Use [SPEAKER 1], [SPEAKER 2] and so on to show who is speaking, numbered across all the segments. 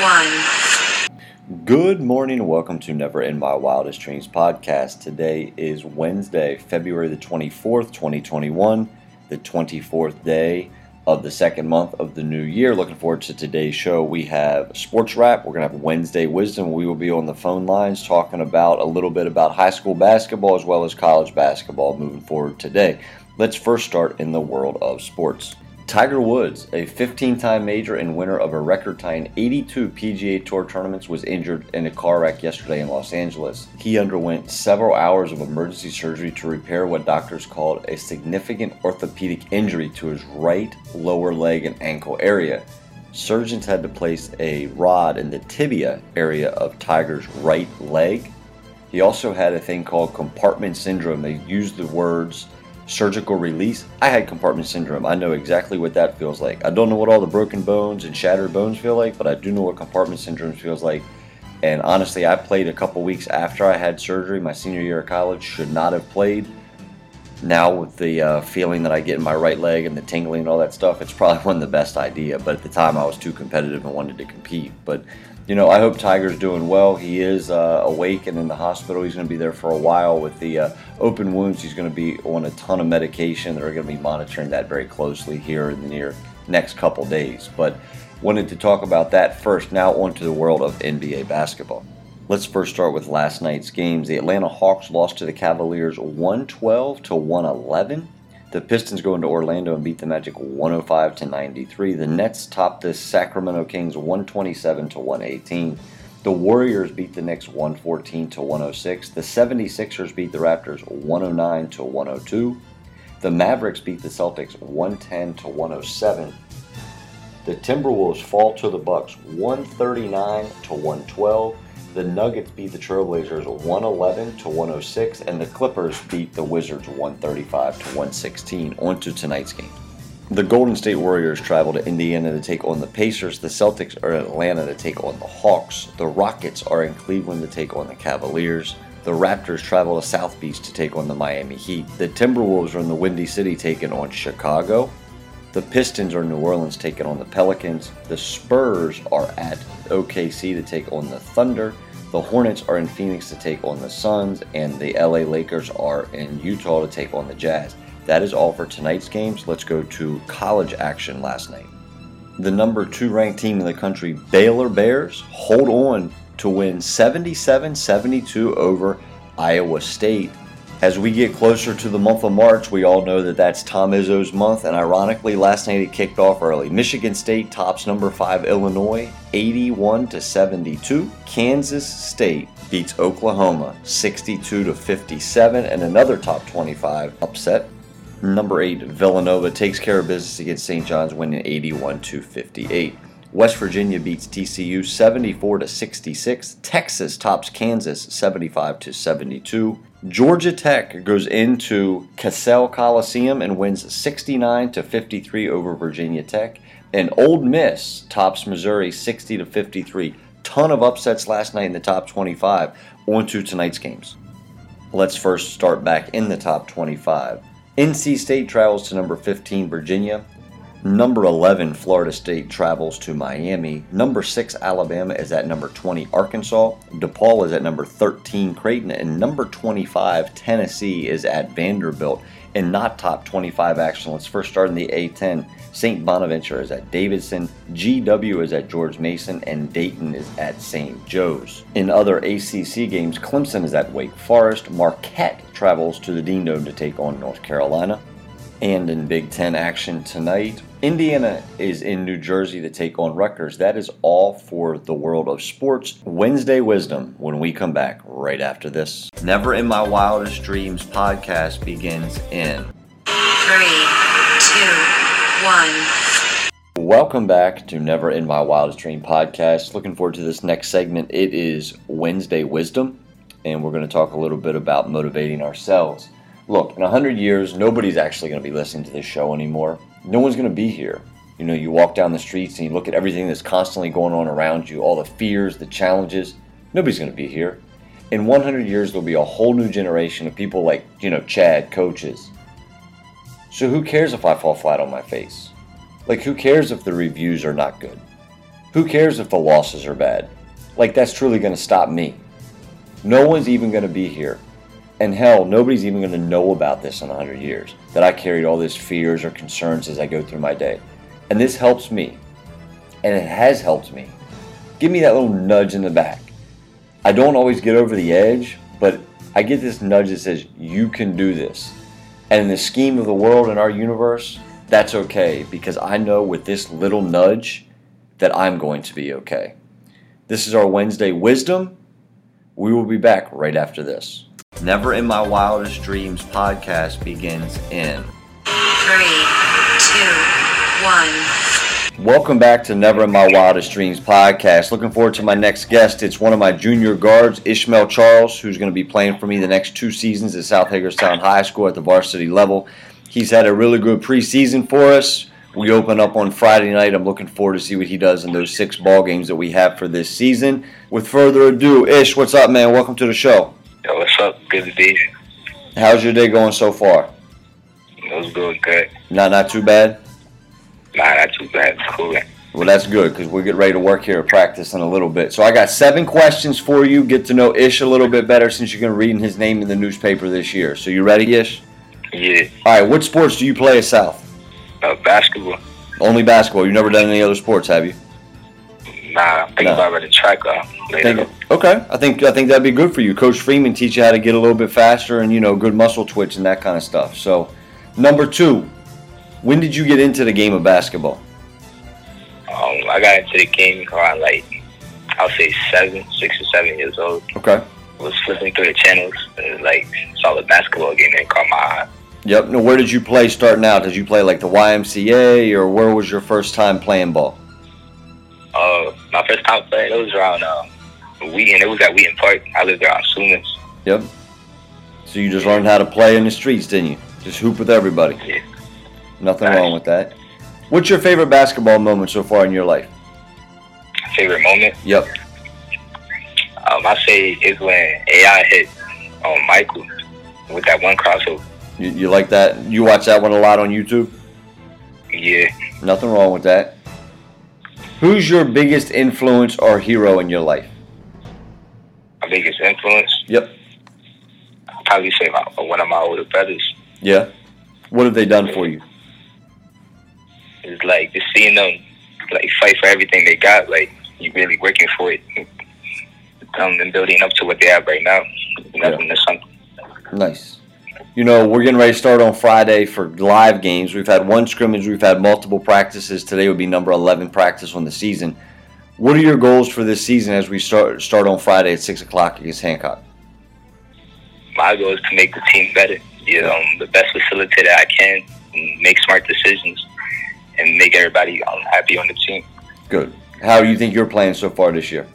[SPEAKER 1] one.
[SPEAKER 2] Good morning and welcome to Never in My Wildest Dreams podcast. Today is Wednesday, February the 24th, 2021, the 24th day of the second month of the new year. Looking forward to today's show. We have sports wrap. We're going to have Wednesday wisdom. We will be on the phone lines talking about a little bit about high school basketball as well as college basketball moving forward today. Let's first start in the world of sports. Tiger Woods, a 15 time major and winner of a record tying 82 PGA Tour tournaments, was injured in a car wreck yesterday in Los Angeles. He underwent several hours of emergency surgery to repair what doctors called a significant orthopedic injury to his right lower leg and ankle area. Surgeons had to place a rod in the tibia area of Tiger's right leg. He also had a thing called compartment syndrome. They used the words surgical release. I had compartment syndrome. I know exactly what that feels like. I don't know what all the broken bones and shattered bones feel like, but I do know what compartment syndrome feels like. And honestly, I played a couple weeks after I had surgery. My senior year of college should not have played. Now, with the uh, feeling that I get in my right leg and the tingling and all that stuff, it's probably wasn't the best idea. But at the time, I was too competitive and wanted to compete. But you know, I hope Tiger's doing well. He is uh, awake and in the hospital. He's going to be there for a while with the uh, open wounds. He's going to be on a ton of medication. They're going to be monitoring that very closely here in the near next couple days. But wanted to talk about that first. Now onto the world of NBA basketball. Let's first start with last night's games. The Atlanta Hawks lost to the Cavaliers 112 to 111. The Pistons go into Orlando and beat the Magic 105 to 93. The Nets top the Sacramento Kings 127 to 118. The Warriors beat the Knicks 114 to 106. The 76ers beat the Raptors 109 to 102. The Mavericks beat the Celtics 110 to 107. The Timberwolves fall to the Bucks 139 to 112. The Nuggets beat the Trailblazers 111 to 106, and the Clippers beat the Wizards 135 to 116. On to tonight's game. The Golden State Warriors travel to Indiana to take on the Pacers. The Celtics are in Atlanta to take on the Hawks. The Rockets are in Cleveland to take on the Cavaliers. The Raptors travel to South Beach to take on the Miami Heat. The Timberwolves are in the Windy City taking on Chicago. The Pistons are New Orleans taking on the Pelicans. The Spurs are at OKC to take on the Thunder. The Hornets are in Phoenix to take on the Suns. And the LA Lakers are in Utah to take on the Jazz. That is all for tonight's games. Let's go to college action last night. The number two ranked team in the country, Baylor Bears, hold on to win 77 72 over Iowa State. As we get closer to the month of March, we all know that that's Tom Izzo's month, and ironically, last night it kicked off early. Michigan State tops number 5 Illinois 81 to 72. Kansas State beats Oklahoma 62 to 57, and another top 25 upset. Number 8 Villanova takes care of business against St. John's winning 81 to 58. West Virginia beats TCU 74 to 66. Texas tops Kansas 75 to 72. Georgia Tech goes into Cassell Coliseum and wins 69 to 53 over Virginia Tech. And Ole Miss tops Missouri 60 to 53. Ton of upsets last night in the top 25. On to tonight's games. Let's first start back in the top 25. NC State travels to number 15 Virginia. Number 11, Florida State travels to Miami. Number 6, Alabama is at number 20, Arkansas. DePaul is at number 13, Creighton. And number 25, Tennessee is at Vanderbilt. And not top 25 action. Let's first start in the A10. St. Bonaventure is at Davidson. GW is at George Mason. And Dayton is at St. Joe's. In other ACC games, Clemson is at Wake Forest. Marquette travels to the Dean Dome to take on North Carolina. And in Big Ten action tonight, Indiana is in New Jersey to take on Rutgers. That is all for the world of sports. Wednesday Wisdom when we come back right after this. Never in My Wildest Dreams podcast begins in
[SPEAKER 1] Three, two, one.
[SPEAKER 2] Welcome back to Never in My Wildest Dream podcast. Looking forward to this next segment. It is Wednesday Wisdom, and we're going to talk a little bit about motivating ourselves. Look, in 100 years, nobody's actually going to be listening to this show anymore. No one's going to be here. You know, you walk down the streets and you look at everything that's constantly going on around you, all the fears, the challenges. Nobody's going to be here. In 100 years, there'll be a whole new generation of people like, you know, Chad, coaches. So who cares if I fall flat on my face? Like, who cares if the reviews are not good? Who cares if the losses are bad? Like, that's truly going to stop me. No one's even going to be here. And hell, nobody's even going to know about this in 100 years that I carried all these fears or concerns as I go through my day. And this helps me. And it has helped me. Give me that little nudge in the back. I don't always get over the edge, but I get this nudge that says, you can do this. And in the scheme of the world and our universe, that's okay because I know with this little nudge that I'm going to be okay. This is our Wednesday wisdom. We will be back right after this. Never in My Wildest Dreams podcast begins in
[SPEAKER 1] Three, two, one.
[SPEAKER 2] Welcome back to Never in My Wildest Dreams podcast. Looking forward to my next guest. It's one of my junior guards, Ishmael Charles, who's going to be playing for me the next two seasons at South Hagerstown High School at the varsity level. He's had a really good preseason for us. We open up on Friday night. I'm looking forward to see what he does in those six ball games that we have for this season. With further ado, Ish, what's up, man? Welcome to the show.
[SPEAKER 3] Yo, what's up? Good to be here.
[SPEAKER 2] How's your day going so far?
[SPEAKER 3] It was good, good.
[SPEAKER 2] Not not too bad.
[SPEAKER 3] Nah, not too bad. It's cool.
[SPEAKER 2] Well, that's good because we'll get ready to work here at practice in a little bit. So I got seven questions for you. Get to know Ish a little bit better since you're going to read his name in the newspaper this year. So you ready, Ish?
[SPEAKER 3] Yeah.
[SPEAKER 2] All right. What sports do you play at South?
[SPEAKER 3] Uh, basketball.
[SPEAKER 2] Only basketball. You've never done any other sports, have you?
[SPEAKER 3] Nah, I'm thinking
[SPEAKER 2] No.
[SPEAKER 3] about running track uh, later.
[SPEAKER 2] Okay. I think I think that'd be good for you. Coach Freeman teach you how to get a little bit faster and you know good muscle twitch and that kind of stuff. So, number two, when did you get into the game of basketball?
[SPEAKER 3] Um, I got into the game around like I'll say seven, six or seven years old.
[SPEAKER 2] Okay.
[SPEAKER 3] was flipping through the channels, and, like saw the basketball game and caught my eye.
[SPEAKER 2] Yep. Now, where did you play starting out? Did you play like the YMCA or where was your first time playing ball?
[SPEAKER 3] Uh, my first time playing, it was around um, Wheaton. It was at Wheaton Park. I lived around Sumas.
[SPEAKER 2] Yep. So you just learned how to play in the streets, didn't you? Just hoop with everybody.
[SPEAKER 3] Yeah.
[SPEAKER 2] Nothing
[SPEAKER 3] Nice.
[SPEAKER 2] wrong with that. What's your favorite basketball moment so far in your life?
[SPEAKER 3] Favorite moment?
[SPEAKER 2] Yep.
[SPEAKER 3] Um, I say is when AI hit on Michael with that one crossover.
[SPEAKER 2] You, you like that? You watch that one a lot on YouTube?
[SPEAKER 3] Yeah.
[SPEAKER 2] Nothing wrong with that. Who's your biggest influence or hero in your life?
[SPEAKER 3] Biggest influence.
[SPEAKER 2] Yep.
[SPEAKER 3] I'd probably say my, one of my older brothers.
[SPEAKER 2] Yeah. What have they done for you?
[SPEAKER 3] It's like just seeing them like fight for everything they got. Like you really working for it. Um, and building up to what they have right now. Nothing to something.
[SPEAKER 2] Nice. You know, we're getting ready to start on Friday for live games. We've had one scrimmage, we've had multiple practices. Today would be number 11 practice on the season. What are your goals for this season as we start start on Friday at 6 o'clock against Hancock?
[SPEAKER 3] My goal is to make the team better. You know, the best facilitator I can, and make smart decisions, and make everybody happy on the team.
[SPEAKER 2] Good. How do you think you're playing so far this year?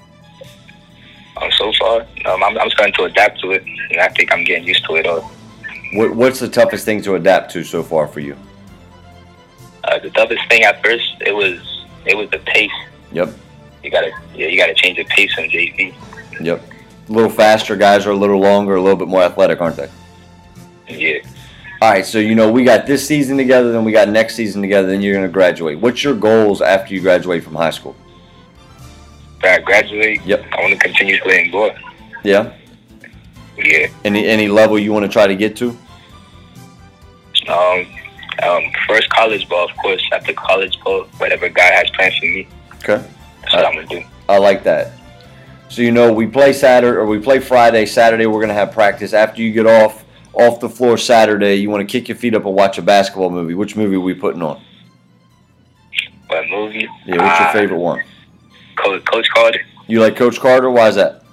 [SPEAKER 3] Um, so far, um, I'm, I'm starting to adapt to it, and I think I'm getting used to it all.
[SPEAKER 2] What, what's the toughest thing to adapt to so far for you?
[SPEAKER 3] Uh, the toughest thing at first, it was it was the pace.
[SPEAKER 2] Yep.
[SPEAKER 3] You gotta yeah, you gotta change the pace on JV.
[SPEAKER 2] Yep. A little faster guys are a little longer, a little bit more athletic, aren't they?
[SPEAKER 3] Yeah.
[SPEAKER 2] All right, so you know we got this season together, then we got next season together, then you're going to graduate. What's your goals after you graduate from high school?
[SPEAKER 3] I graduate,
[SPEAKER 2] Yep.
[SPEAKER 3] I want to continue playing ball.
[SPEAKER 2] Yeah.
[SPEAKER 3] Yeah.
[SPEAKER 2] Any any level you want to try to get to?
[SPEAKER 3] Um, um, first college ball, of course. After college ball, whatever God has planned for me,
[SPEAKER 2] Okay.
[SPEAKER 3] That's what I'm gonna do.
[SPEAKER 2] I like that. So you know we play Saturday or we play Friday. Saturday we're going to have practice. After you get off off the floor Saturday, you want to kick your feet up and watch a basketball movie. Which movie are we putting on?
[SPEAKER 3] What movie?
[SPEAKER 2] Yeah, what's your
[SPEAKER 3] Ah,
[SPEAKER 2] favorite one?
[SPEAKER 3] Coach, Coach Carter.
[SPEAKER 2] You like Coach Carter? Why is that?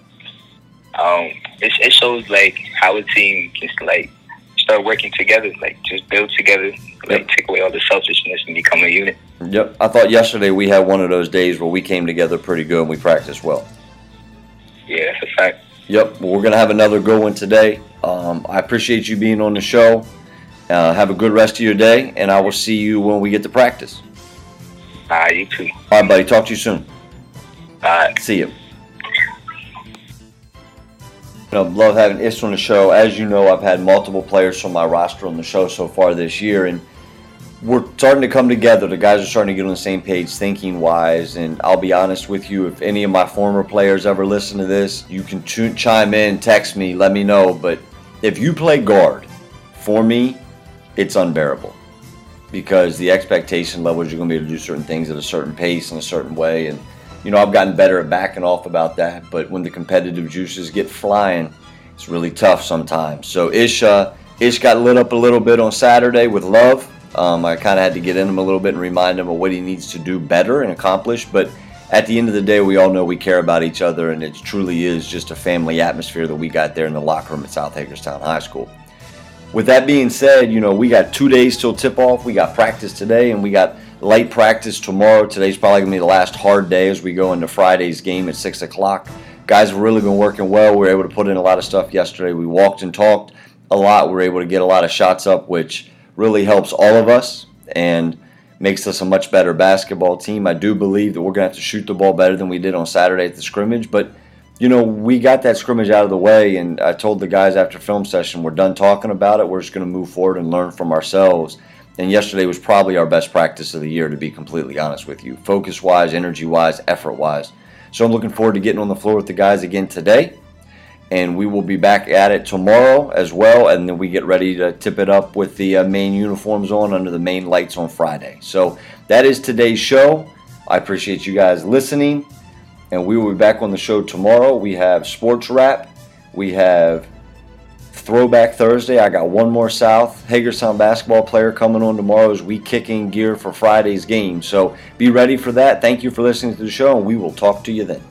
[SPEAKER 3] Um, it, it shows like how a team can like start working together. Like just build together. Like take away all the selfishness and become a unit.
[SPEAKER 2] Yep. I thought yesterday we had one of those days where we came together pretty good and we practiced well.
[SPEAKER 3] Yeah, that's a fact.
[SPEAKER 2] Yep. Well, we're gonna have another good one today. Um, I appreciate you being on the show. Uh, have a good rest of your day, and I will see you when we get to practice.
[SPEAKER 3] Ah, you too.
[SPEAKER 2] All right, buddy. Talk to you soon.
[SPEAKER 3] All right.
[SPEAKER 2] See you. You know, love having Ish on the show. As you know, I've had multiple players from my roster on the show so far this year, and we're starting to come together. The guys are starting to get on the same page, thinking wise. And I'll be honest with you, if any of my former players ever listen to this, you can ch- chime in, text me, let me know. But if you play guard, for me, it's unbearable because the expectation levels you're going to be able to do certain things at a certain pace in a certain way and you know i've gotten better at backing off about that but when the competitive juices get flying it's really tough sometimes. So ish uh, ish got lit up a little bit on saturday with love. Um, i kind of had to get in him a little bit and remind him of what he needs to do better and accomplish but at the end of the day we all know we care about each other and it truly is just a family atmosphere that we got there in the locker room at south hagerstown high school with that being said, you know, we got two days till tip off. We got practice today and we got light practice tomorrow. Today's probably going to be the last hard day as we go into Friday's game at 6 o'clock. Guys have really been working well. We were able to put in a lot of stuff yesterday. We walked and talked a lot. We were able to get a lot of shots up, which really helps all of us and makes us a much better basketball team. I do believe that we're going to have to shoot the ball better than we did on Saturday at the scrimmage, but you know, we got that scrimmage out of the way, and I told the guys after film session, we're done talking about it. We're just going to move forward and learn from ourselves. And yesterday was probably our best practice of the year, to be completely honest with you, focus wise, energy wise, effort wise. So I'm looking forward to getting on the floor with the guys again today. And we will be back at it tomorrow as well. And then we get ready to tip it up with the uh, main uniforms on under the main lights on Friday. So that is today's show. I appreciate you guys listening and we will be back on the show tomorrow. We have sports wrap, we have Throwback Thursday. I got one more South Hagerstown basketball player coming on tomorrow as we kick in gear for Friday's game. So be ready for that. Thank you for listening to the show, and we will talk to you then.